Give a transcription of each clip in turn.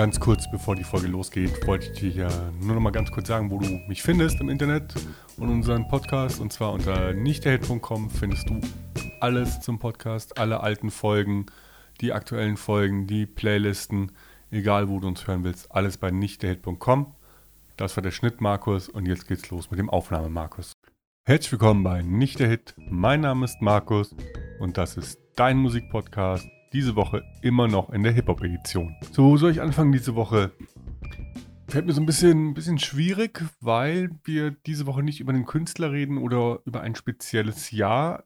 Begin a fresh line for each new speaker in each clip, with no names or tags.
Ganz kurz bevor die Folge losgeht, wollte ich dir ja nur noch mal ganz kurz sagen, wo du mich findest im Internet und unseren Podcast. Und zwar unter nichtderheld.com findest du alles zum Podcast, alle alten Folgen, die aktuellen Folgen, die Playlisten, egal wo du uns hören willst, alles bei nichtderheld.com. Das war der Schnitt Markus und jetzt geht's los mit dem Aufnahme Markus. Herzlich willkommen bei Nicht der Hit. Mein Name ist Markus und das ist dein Musikpodcast diese Woche immer noch in der Hip-Hop-Edition. So, wo soll ich anfangen diese Woche? Fällt mir so ein bisschen, ein bisschen schwierig, weil wir diese Woche nicht über den Künstler reden oder über ein spezielles Jahr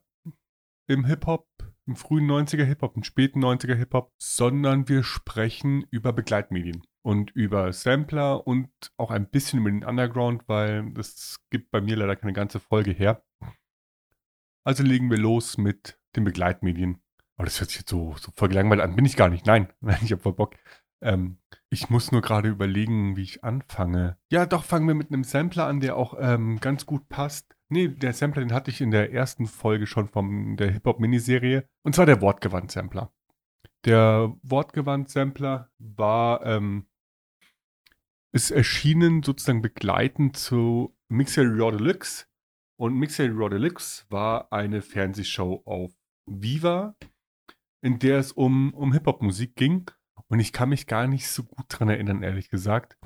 im Hip-Hop, im frühen 90er Hip-Hop, im späten 90er Hip-Hop, sondern wir sprechen über Begleitmedien und über Sampler und auch ein bisschen über den Underground, weil das gibt bei mir leider keine ganze Folge her. Also legen wir los mit den Begleitmedien. Aber das hört sich jetzt so, so voll gelangweilt an. Bin ich gar nicht. Nein, nein, ich habe voll Bock. Ähm, ich muss nur gerade überlegen, wie ich anfange. Ja, doch, fangen wir mit einem Sampler an, der auch ähm, ganz gut passt. Nee, der Sampler, den hatte ich in der ersten Folge schon von der Hip-Hop-Miniserie. Und zwar der Wortgewand-Sampler. Der Wortgewand-Sampler war, ähm, ist erschienen sozusagen begleitend zu Mixer Raw Deluxe. Und Mixer Raw Deluxe war eine Fernsehshow auf Viva in der es um, um Hip-Hop-Musik ging. Und ich kann mich gar nicht so gut dran erinnern, ehrlich gesagt.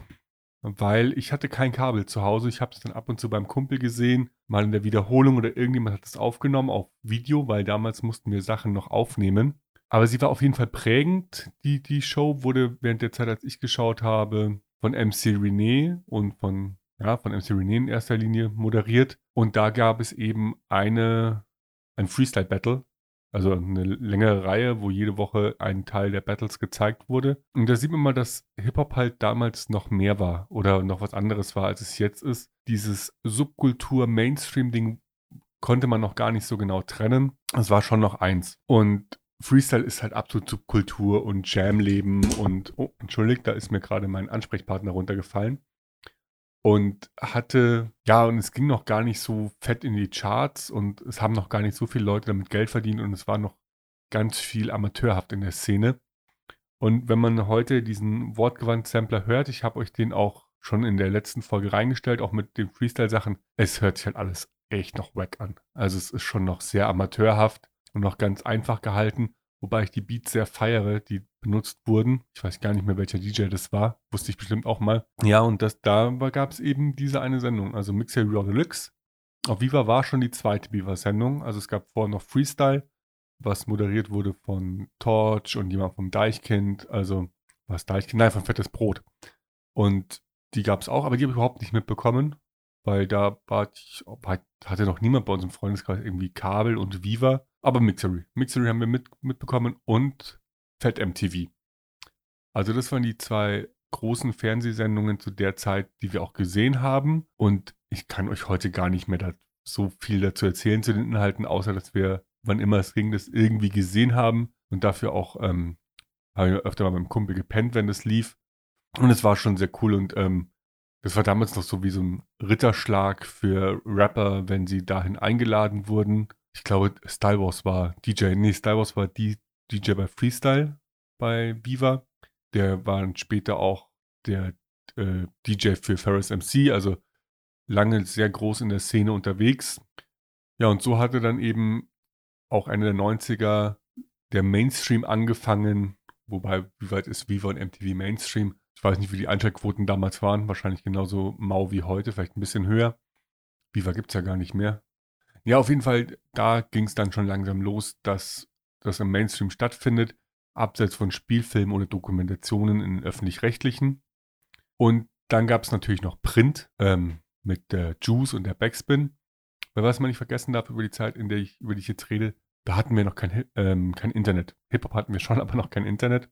Weil ich hatte kein Kabel zu Hause. Ich habe es dann ab und zu beim Kumpel gesehen, mal in der Wiederholung oder irgendjemand hat es aufgenommen auf Video, weil damals mussten wir Sachen noch aufnehmen. Aber sie war auf jeden Fall prägend. Die, die Show wurde während der Zeit, als ich geschaut habe, von MC René und von, ja, von MC René in erster Linie moderiert. Und da gab es eben eine, ein Freestyle-Battle also eine längere Reihe, wo jede Woche ein Teil der Battles gezeigt wurde. Und da sieht man mal, dass Hip-Hop halt damals noch mehr war oder noch was anderes war, als es jetzt ist. Dieses Subkultur-Mainstream-Ding konnte man noch gar nicht so genau trennen. Es war schon noch eins. Und Freestyle ist halt absolut Subkultur und Jamleben und, oh, entschuldigt, da ist mir gerade mein Ansprechpartner runtergefallen und hatte, ja, und es ging noch gar nicht so fett in die Charts und es haben noch gar nicht so viele Leute damit Geld verdient und es war noch ganz viel amateurhaft in der Szene. Und wenn man heute diesen Wortgewandt-Sampler hört, ich habe euch den auch schon in der letzten Folge reingestellt, auch mit den Freestyle-Sachen, es hört sich halt alles echt noch wack an. Also es ist schon noch sehr amateurhaft und noch ganz einfach gehalten, wobei ich die Beats sehr feiere, die benutzt wurden. Ich weiß gar nicht mehr, welcher DJ das war. Wusste ich bestimmt auch mal. Ja, und das, da gab es eben diese eine Sendung, also Mixer Raw Deluxe. Auf Viva war schon die zweite Viva-Sendung. Also es gab vorher noch Freestyle, was moderiert wurde von Torch und jemand vom Deichkind. Also, was Deichkind? Nein, von Fettes Brot. Und die gab es auch, aber die habe ich überhaupt nicht mitbekommen, weil da war ich, hatte noch niemand bei uns im Freundeskreis irgendwie Kabel und Viva. Aber Mixery. Mixery haben wir mit, mitbekommen und Fett MTV. Also das waren die zwei großen Fernsehsendungen zu der Zeit, die wir auch gesehen haben. Und ich kann euch heute gar nicht mehr so viel dazu erzählen zu den Inhalten, außer dass wir, wann immer es ging, das irgendwie gesehen haben und dafür auch ähm, habe ich öfter mal mit dem Kumpel gepennt, wenn das lief. Und es war schon sehr cool und ähm, das war damals noch so wie so ein Ritterschlag für Rapper, wenn sie dahin eingeladen wurden. Ich glaube, Style Wars war DJ, nee, Style Wars war die DJ bei Freestyle bei Viva. Der war dann später auch der äh, DJ für Ferris MC, also lange sehr groß in der Szene unterwegs. Ja, und so hatte dann eben auch Ende der 90er der Mainstream angefangen, wobei, wie weit ist Viva und MTV Mainstream? Ich weiß nicht, wie die Einschaltquoten damals waren, wahrscheinlich genauso mau wie heute, vielleicht ein bisschen höher. Viva gibt es ja gar nicht mehr. Ja, auf jeden Fall, da ging es dann schon langsam los, dass das im Mainstream stattfindet, abseits von Spielfilmen oder Dokumentationen in öffentlich-rechtlichen. Und dann gab es natürlich noch Print ähm, mit der Juice und der Backspin. Weil was man nicht vergessen darf über die Zeit, in der ich, über die ich jetzt rede, da hatten wir noch kein, ähm, kein Internet. Hip-Hop hatten wir schon, aber noch kein Internet.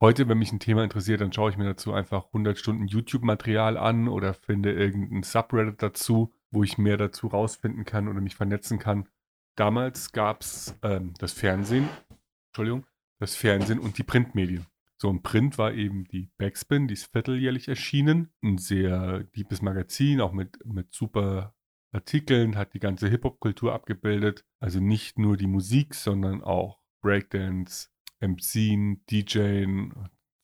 Heute, wenn mich ein Thema interessiert, dann schaue ich mir dazu einfach 100 Stunden YouTube-Material an oder finde irgendein Subreddit dazu, wo ich mehr dazu rausfinden kann oder mich vernetzen kann. Damals gab es ähm, das Fernsehen, Entschuldigung, das Fernsehen und die Printmedien. So ein Print war eben die Backspin, die ist vierteljährlich erschienen. Ein sehr liebes Magazin, auch mit, mit super Artikeln, hat die ganze Hip-Hop-Kultur abgebildet. Also nicht nur die Musik, sondern auch Breakdance, MCen, DJen,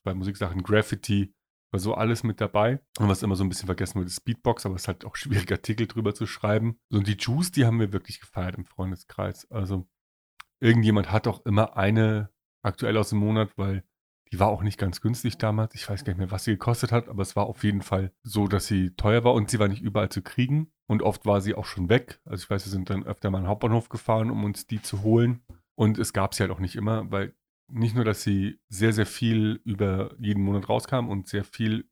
bei Musiksachen Graffiti, so alles mit dabei. Und was immer so ein bisschen vergessen wird, ist Beatbox, aber es ist halt auch schwierig, Artikel drüber zu schreiben. Und die Juice, die haben wir wirklich gefeiert im Freundeskreis. Also irgendjemand hat auch immer eine aktuell aus dem Monat, weil die war auch nicht ganz günstig damals. Ich weiß gar nicht mehr, was sie gekostet hat, aber es war auf jeden Fall so, dass sie teuer war und sie war nicht überall zu kriegen. Und oft war sie auch schon weg. Also ich weiß, wir sind dann öfter mal in den Hauptbahnhof gefahren, um uns die zu holen. Und es gab sie halt auch nicht immer, weil nicht nur, dass sie sehr, sehr viel über jeden Monat rauskam und sehr viel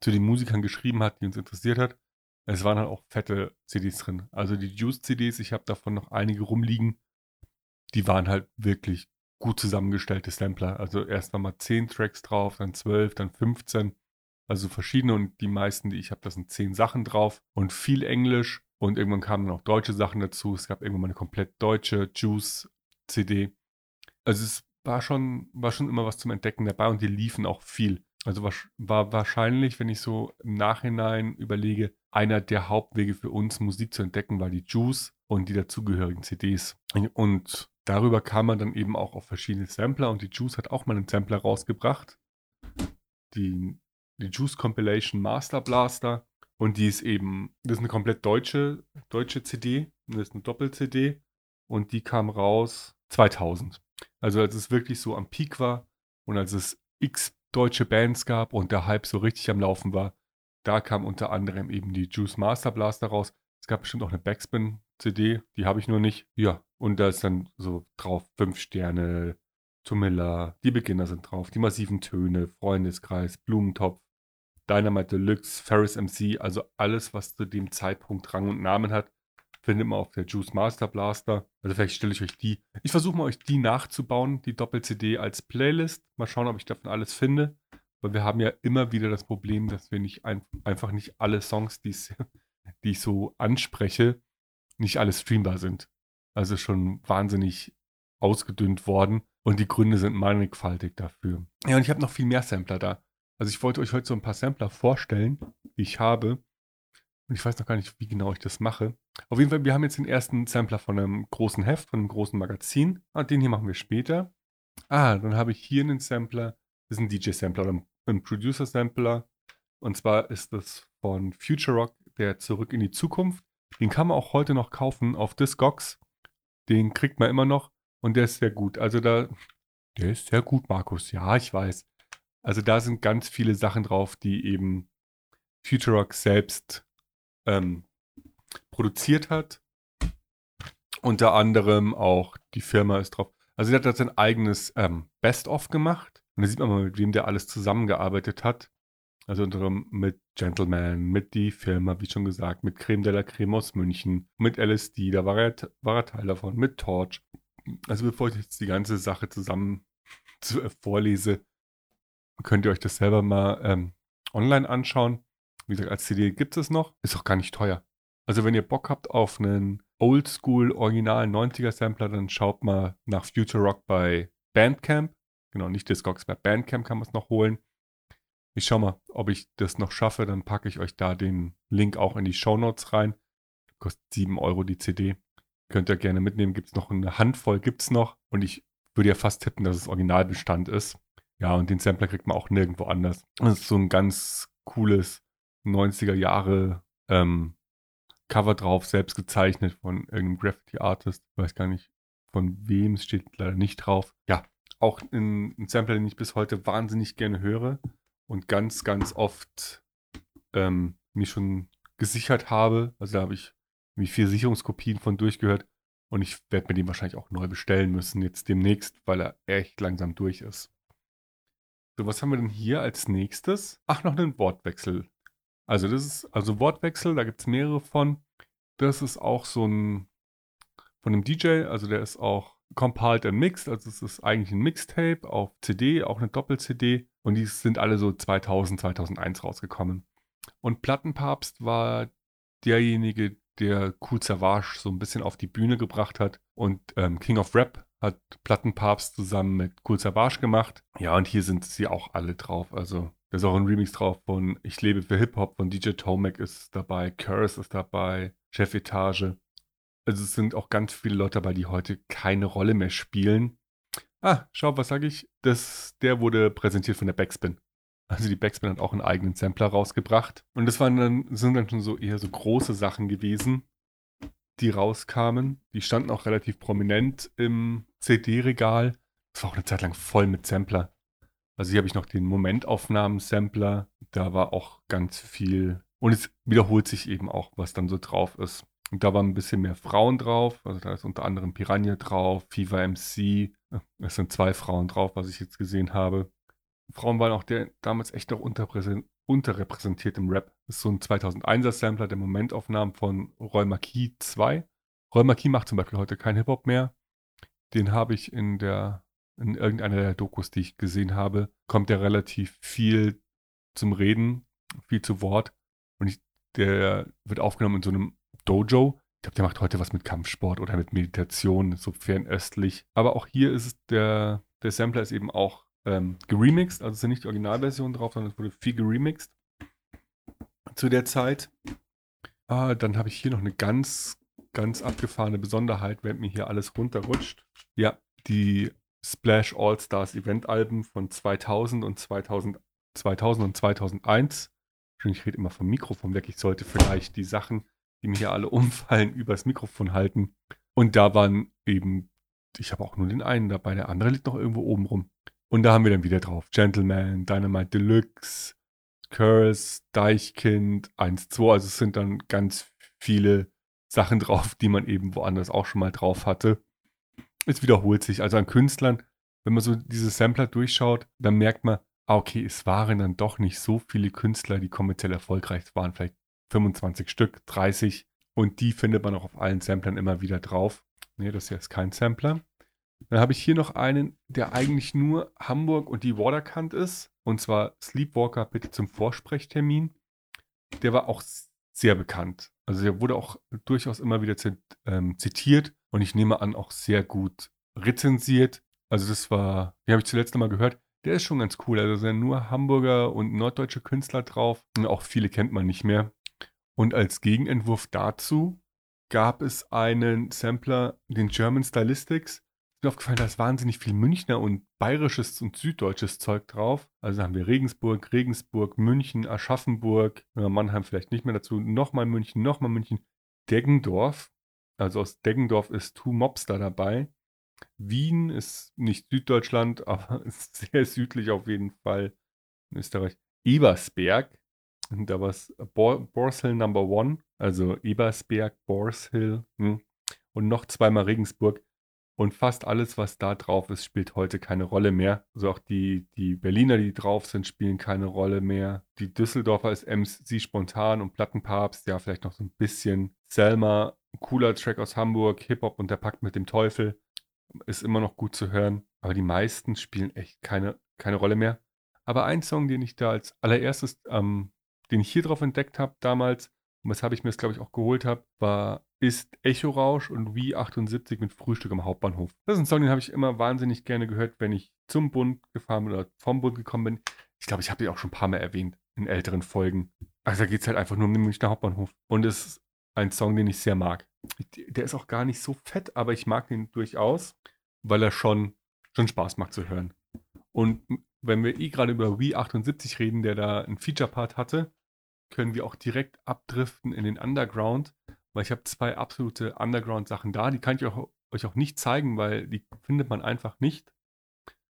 zu den Musikern geschrieben hat, die uns interessiert hat. Es waren halt auch fette CDs drin. Also die Juice-CDs, ich habe davon noch einige rumliegen, die waren halt wirklich gut zusammengestellte Sampler. Also erst nochmal 10 Tracks drauf, dann 12, dann 15. Also verschiedene und die meisten, die ich habe, da sind 10 Sachen drauf und viel Englisch. Und irgendwann kamen dann auch deutsche Sachen dazu. Es gab irgendwann mal eine komplett deutsche Juice-CD. Also es war schon, war schon immer was zum Entdecken dabei und die liefen auch viel. Also war, war wahrscheinlich, wenn ich so im Nachhinein überlege, einer der Hauptwege für uns, Musik zu entdecken, war die Juice und die dazugehörigen CDs. Und darüber kam man dann eben auch auf verschiedene Sampler und die Juice hat auch mal einen Sampler rausgebracht. Die, die Juice Compilation Master Blaster. Und die ist eben, das ist eine komplett deutsche, deutsche CD. Das ist eine Doppel-CD. Und die kam raus 2000. Also als es wirklich so am Peak war und als es x deutsche Bands gab und der Hype so richtig am Laufen war, da kam unter anderem eben die Juice Master Blaster raus. Es gab bestimmt auch eine Backspin-CD, die habe ich nur nicht. Ja, und da ist dann so drauf fünf Sterne, Tumilla, die Beginner sind drauf, die massiven Töne, Freundeskreis, Blumentopf, Dynamite Deluxe, Ferris MC, also alles, was zu dem Zeitpunkt Rang und Namen hat, findet man auf der Juice Master Blaster. Also vielleicht stelle ich euch die. Ich versuche mal euch die nachzubauen, die Doppel-CD als Playlist. Mal schauen, ob ich davon alles finde. Weil wir haben ja immer wieder das Problem, dass wir nicht ein, einfach nicht alle Songs, die ich so anspreche, nicht alle streambar sind. Also schon wahnsinnig ausgedünnt worden. Und die Gründe sind mannigfaltig dafür. Ja, und ich habe noch viel mehr Sampler da. Also ich wollte euch heute so ein paar Sampler vorstellen, die ich habe. Und ich weiß noch gar nicht, wie genau ich das mache. Auf jeden Fall, wir haben jetzt den ersten Sampler von einem großen Heft, von einem großen Magazin. Ah, den hier machen wir später. Ah, dann habe ich hier einen Sampler. Das ist ein DJ-Sampler oder ein Producer-Sampler. Und zwar ist das von Future Rock, der Zurück in die Zukunft. Den kann man auch heute noch kaufen auf Discogs. Den kriegt man immer noch und der ist sehr gut. Also da, der ist sehr gut, Markus. Ja, ich weiß. Also da sind ganz viele Sachen drauf, die eben Future Rock selbst ähm, produziert hat. Unter anderem auch die Firma ist drauf. Also der hat sein eigenes ähm, Best-of gemacht. Und da sieht man mal, mit wem der alles zusammengearbeitet hat. Also unter anderem mit Gentleman, mit die Firma, wie schon gesagt, mit Creme de la Creme aus München, mit LSD, da war er, war er Teil davon, mit Torch. Also bevor ich jetzt die ganze Sache zusammen zu, äh, vorlese, könnt ihr euch das selber mal ähm, online anschauen. Wie gesagt, als CD gibt es noch. Ist auch gar nicht teuer. Also wenn ihr Bock habt auf einen Oldschool Original 90er Sampler, dann schaut mal nach Future Rock bei Bandcamp. Genau, nicht Discogs, bei Bandcamp kann man es noch holen. Ich schau mal, ob ich das noch schaffe, dann packe ich euch da den Link auch in die Show Notes rein. Kostet 7 Euro die CD. Könnt ihr gerne mitnehmen. Gibt es noch eine Handvoll, gibt es noch. Und ich würde ja fast tippen, dass es Originalbestand ist. Ja, und den Sampler kriegt man auch nirgendwo anders. Das ist so ein ganz cooles 90er Jahre ähm, Cover drauf, selbst gezeichnet von irgendeinem Graffiti-Artist. Weiß gar nicht, von wem, es steht leider nicht drauf. Ja, auch ein, ein Sampler, den ich bis heute wahnsinnig gerne höre und ganz, ganz oft ähm, mir schon gesichert habe. Also da habe ich wie vier Sicherungskopien von durchgehört. Und ich werde mir den wahrscheinlich auch neu bestellen müssen, jetzt demnächst, weil er echt langsam durch ist. So, was haben wir denn hier als nächstes? Ach, noch einen Wortwechsel. Also das ist, also Wortwechsel, da gibt es mehrere von. Das ist auch so ein, von einem DJ, also der ist auch compiled and mixed, also es ist eigentlich ein Mixtape auf CD, auch eine Doppel-CD und die sind alle so 2000, 2001 rausgekommen. Und Plattenpapst war derjenige, der Cool Savage so ein bisschen auf die Bühne gebracht hat und ähm, King of Rap hat Plattenpapst zusammen mit Cool Savage gemacht. Ja, und hier sind sie auch alle drauf, also da ist auch ein Remix drauf von Ich lebe für Hip-Hop von DJ Tomek ist dabei, Curse ist dabei, Chef Etage. Also es sind auch ganz viele Leute dabei, die heute keine Rolle mehr spielen. Ah, schau, was sage ich? Das, der wurde präsentiert von der Backspin. Also die Backspin hat auch einen eigenen Sampler rausgebracht. Und das waren dann, sind dann schon so eher so große Sachen gewesen, die rauskamen. Die standen auch relativ prominent im CD-Regal. Das war auch eine Zeit lang voll mit Sampler. Also hier habe ich noch den Momentaufnahmen-Sampler. Da war auch ganz viel. Und es wiederholt sich eben auch, was dann so drauf ist. Und da waren ein bisschen mehr Frauen drauf. Also da ist unter anderem Piranha drauf, Fever MC. Es sind zwei Frauen drauf, was ich jetzt gesehen habe. Frauen waren auch der, damals echt noch unterrepräsentiert im Rap. Das ist so ein 2001er Sampler der Momentaufnahmen von Roy Marquis 2. Roy Marquis macht zum Beispiel heute kein Hip-Hop mehr. Den habe ich in der, in irgendeiner der Dokus, die ich gesehen habe, kommt der relativ viel zum Reden, viel zu Wort. Und ich, der wird aufgenommen in so einem Dojo. Ich glaube, der macht heute was mit Kampfsport oder mit Meditation, so fernöstlich. Aber auch hier ist der, der Sampler ist eben auch ähm, geremixed, also es sind nicht die Originalversionen drauf, sondern es wurde viel geremixed zu der Zeit. Ah, dann habe ich hier noch eine ganz, ganz abgefahrene Besonderheit, während mir hier alles runterrutscht. Ja, die Splash All Stars Event Alben von 2000 und 2000, 2000 und 2001. Ich rede immer vom Mikrofon weg. Ich sollte vielleicht die Sachen, die mir hier alle umfallen, übers Mikrofon halten. Und da waren eben, ich habe auch nur den einen dabei, der andere liegt noch irgendwo oben rum. Und da haben wir dann wieder drauf. Gentleman, Dynamite Deluxe, Curse, Deichkind, 1, 2. Also es sind dann ganz viele Sachen drauf, die man eben woanders auch schon mal drauf hatte. Es wiederholt sich. Also an Künstlern, wenn man so diese Sampler durchschaut, dann merkt man, ah, okay, es waren dann doch nicht so viele Künstler, die kommerziell erfolgreich waren. Vielleicht 25 Stück, 30. Und die findet man auch auf allen Samplern immer wieder drauf. Nee, das hier ist kein Sampler. Dann habe ich hier noch einen, der eigentlich nur Hamburg und die Waterkant ist. Und zwar Sleepwalker bitte zum Vorsprechtermin. Der war auch sehr bekannt. Also der wurde auch durchaus immer wieder ähm, zitiert und ich nehme an auch sehr gut rezensiert. Also das war, den habe ich zuletzt einmal gehört. Der ist schon ganz cool. Also sind nur Hamburger und norddeutsche Künstler drauf. Und auch viele kennt man nicht mehr. Und als Gegenentwurf dazu gab es einen Sampler, den German Stylistics mir aufgefallen, da ist wahnsinnig viel Münchner und bayerisches und süddeutsches Zeug drauf. Also haben wir Regensburg, Regensburg, München, Aschaffenburg, Mannheim vielleicht nicht mehr dazu, nochmal München, nochmal München, Deggendorf. Also aus Deggendorf ist Two Mobster dabei. Wien ist nicht Süddeutschland, aber ist sehr südlich auf jeden Fall in Österreich. Ebersberg, da war es Borshill Number One, also Ebersberg, Borshill hm. und noch zweimal Regensburg. Und fast alles, was da drauf ist, spielt heute keine Rolle mehr. Also auch die, die Berliner, die drauf sind, spielen keine Rolle mehr. Die Düsseldorfer ist MC spontan und Plattenpapst, ja, vielleicht noch so ein bisschen. Selma, cooler Track aus Hamburg, Hip-Hop und der Pakt mit dem Teufel. Ist immer noch gut zu hören. Aber die meisten spielen echt keine, keine Rolle mehr. Aber ein Song, den ich da als allererstes, ähm, den ich hier drauf entdeckt habe damals, weshalb ich mir das, glaube ich, auch geholt habe, war ist Echo Rausch und Wii 78 mit Frühstück am Hauptbahnhof. Das ist ein Song, den habe ich immer wahnsinnig gerne gehört, wenn ich zum Bund gefahren bin oder vom Bund gekommen bin. Ich glaube, ich habe den auch schon ein paar Mal erwähnt in älteren Folgen. Also da geht es halt einfach nur um den Münchner Hauptbahnhof. Und es ist ein Song, den ich sehr mag. Der ist auch gar nicht so fett, aber ich mag den durchaus, weil er schon, schon Spaß macht zu hören. Und wenn wir eh gerade über Wii 78 reden, der da einen Feature-Part hatte, können wir auch direkt abdriften in den Underground, weil ich habe zwei absolute Underground-Sachen da. Die kann ich auch, euch auch nicht zeigen, weil die findet man einfach nicht.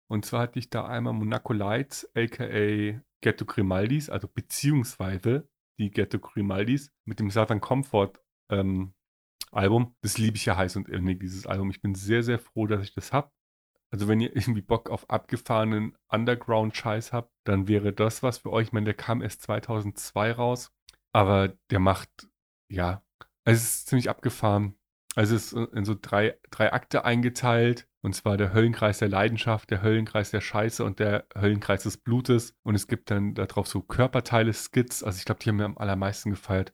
Und zwar hatte ich da einmal Monaco Lights, aka Ghetto Grimaldis, also beziehungsweise die Ghetto Grimaldis mit dem Southern Comfort ähm, Album. Das liebe ich ja heiß und innig, dieses Album. Ich bin sehr, sehr froh, dass ich das habe. Also wenn ihr irgendwie Bock auf abgefahrenen Underground-Scheiß habt, dann wäre das was für euch. Ich meine, der kam erst 2002 raus, aber der macht, ja, es ist ziemlich abgefahren. Also es ist in so drei, drei Akte eingeteilt. Und zwar der Höllenkreis der Leidenschaft, der Höllenkreis der Scheiße und der Höllenkreis des Blutes. Und es gibt dann darauf so Körperteile-Skits. Also ich glaube, die haben mir am allermeisten gefeiert,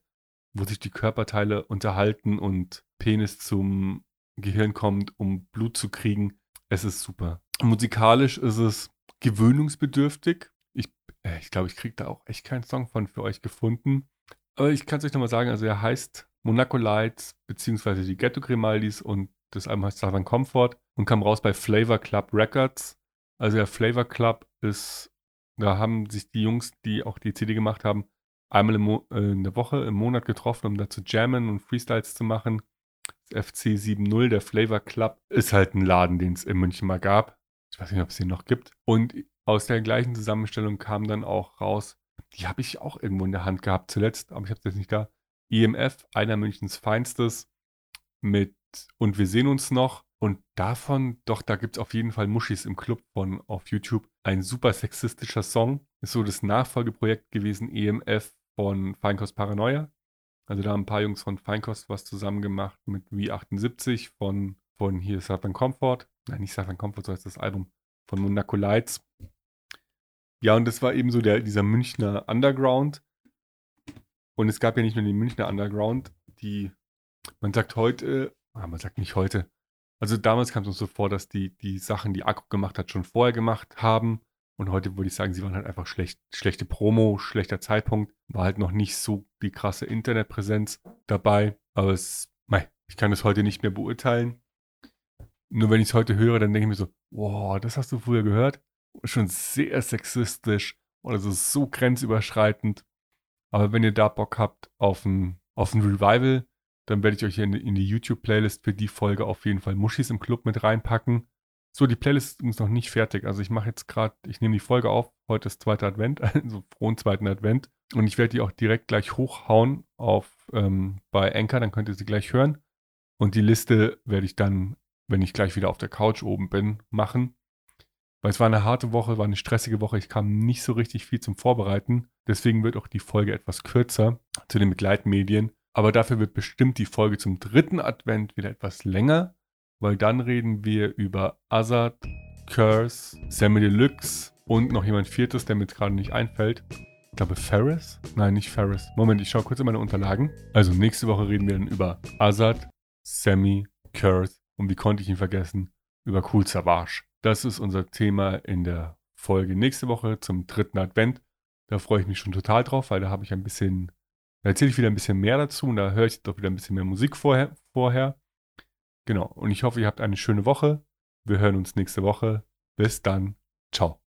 wo sich die Körperteile unterhalten und Penis zum Gehirn kommt, um Blut zu kriegen. Es ist super. Musikalisch ist es gewöhnungsbedürftig. Ich äh, ich glaube, ich kriege da auch echt keinen Song von für euch gefunden. Aber ich kann es euch nochmal sagen, also er heißt Monaco Lights, beziehungsweise die Ghetto Grimaldis und das Album heißt Southern Comfort. und kam raus bei Flavor Club Records. Also der Flavor Club ist, da haben sich die Jungs, die auch die CD gemacht haben, einmal äh, in der Woche, im Monat getroffen, um da zu jammen und Freestyles zu machen. FC 7.0, der Flavor Club, ist halt ein Laden, den es in München mal gab. Ich weiß nicht, ob es den noch gibt. Und aus der gleichen Zusammenstellung kam dann auch raus, die habe ich auch irgendwo in der Hand gehabt zuletzt, aber ich habe es jetzt nicht da. IMF, einer Münchens Feinstes, mit Und wir sehen uns noch. Und davon, doch, da gibt es auf jeden Fall Muschis im Club von auf YouTube. Ein super sexistischer Song. Ist so das Nachfolgeprojekt gewesen, EMF von Feinkost Paranoia. Also da haben ein paar Jungs von Feinkost was zusammen gemacht mit V78 von, von hier Southern Comfort. Nein, nicht Southern Comfort, so heißt das Album. Von Monaco Lights. Ja, und das war eben so der, dieser Münchner Underground. Und es gab ja nicht nur den Münchner Underground, die, man sagt heute, ah, man sagt nicht heute, also damals kam es uns so vor, dass die, die Sachen, die Akku gemacht hat, schon vorher gemacht haben. Und heute würde ich sagen, sie waren halt einfach schlecht, schlechte Promo, schlechter Zeitpunkt. War halt noch nicht so die krasse Internetpräsenz dabei. Aber es, mei, ich kann es heute nicht mehr beurteilen. Nur wenn ich es heute höre, dann denke ich mir so, wow, das hast du früher gehört? Schon sehr sexistisch oder so, so grenzüberschreitend. Aber wenn ihr da Bock habt auf ein, auf ein Revival, dann werde ich euch in, in die YouTube-Playlist für die Folge auf jeden Fall Muschis im Club mit reinpacken. So, die Playlist ist noch nicht fertig. Also ich mache jetzt gerade, ich nehme die Folge auf. Heute ist zweiter Advent, also frohen zweiten Advent. Und ich werde die auch direkt gleich hochhauen auf ähm, bei Anchor, dann könnt ihr sie gleich hören. Und die Liste werde ich dann, wenn ich gleich wieder auf der Couch oben bin, machen. Weil es war eine harte Woche, war eine stressige Woche. Ich kam nicht so richtig viel zum Vorbereiten. Deswegen wird auch die Folge etwas kürzer zu den Begleitmedien. Aber dafür wird bestimmt die Folge zum dritten Advent wieder etwas länger, weil dann reden wir über Azad, Curse, Sammy Deluxe und noch jemand Viertes, der mir gerade nicht einfällt. Ich glaube Ferris? Nein, nicht Ferris. Moment, ich schaue kurz in meine Unterlagen. Also nächste Woche reden wir dann über Azad, Sammy, Curse und wie konnte ich ihn vergessen? Über Cool Savage. Das ist unser Thema in der Folge nächste Woche zum dritten Advent. Da freue ich mich schon total drauf, weil da habe ich ein bisschen da erzähle ich wieder ein bisschen mehr dazu und da höre ich doch wieder ein bisschen mehr Musik vorher, vorher. Genau. Und ich hoffe, ihr habt eine schöne Woche. Wir hören uns nächste Woche. Bis dann. Ciao.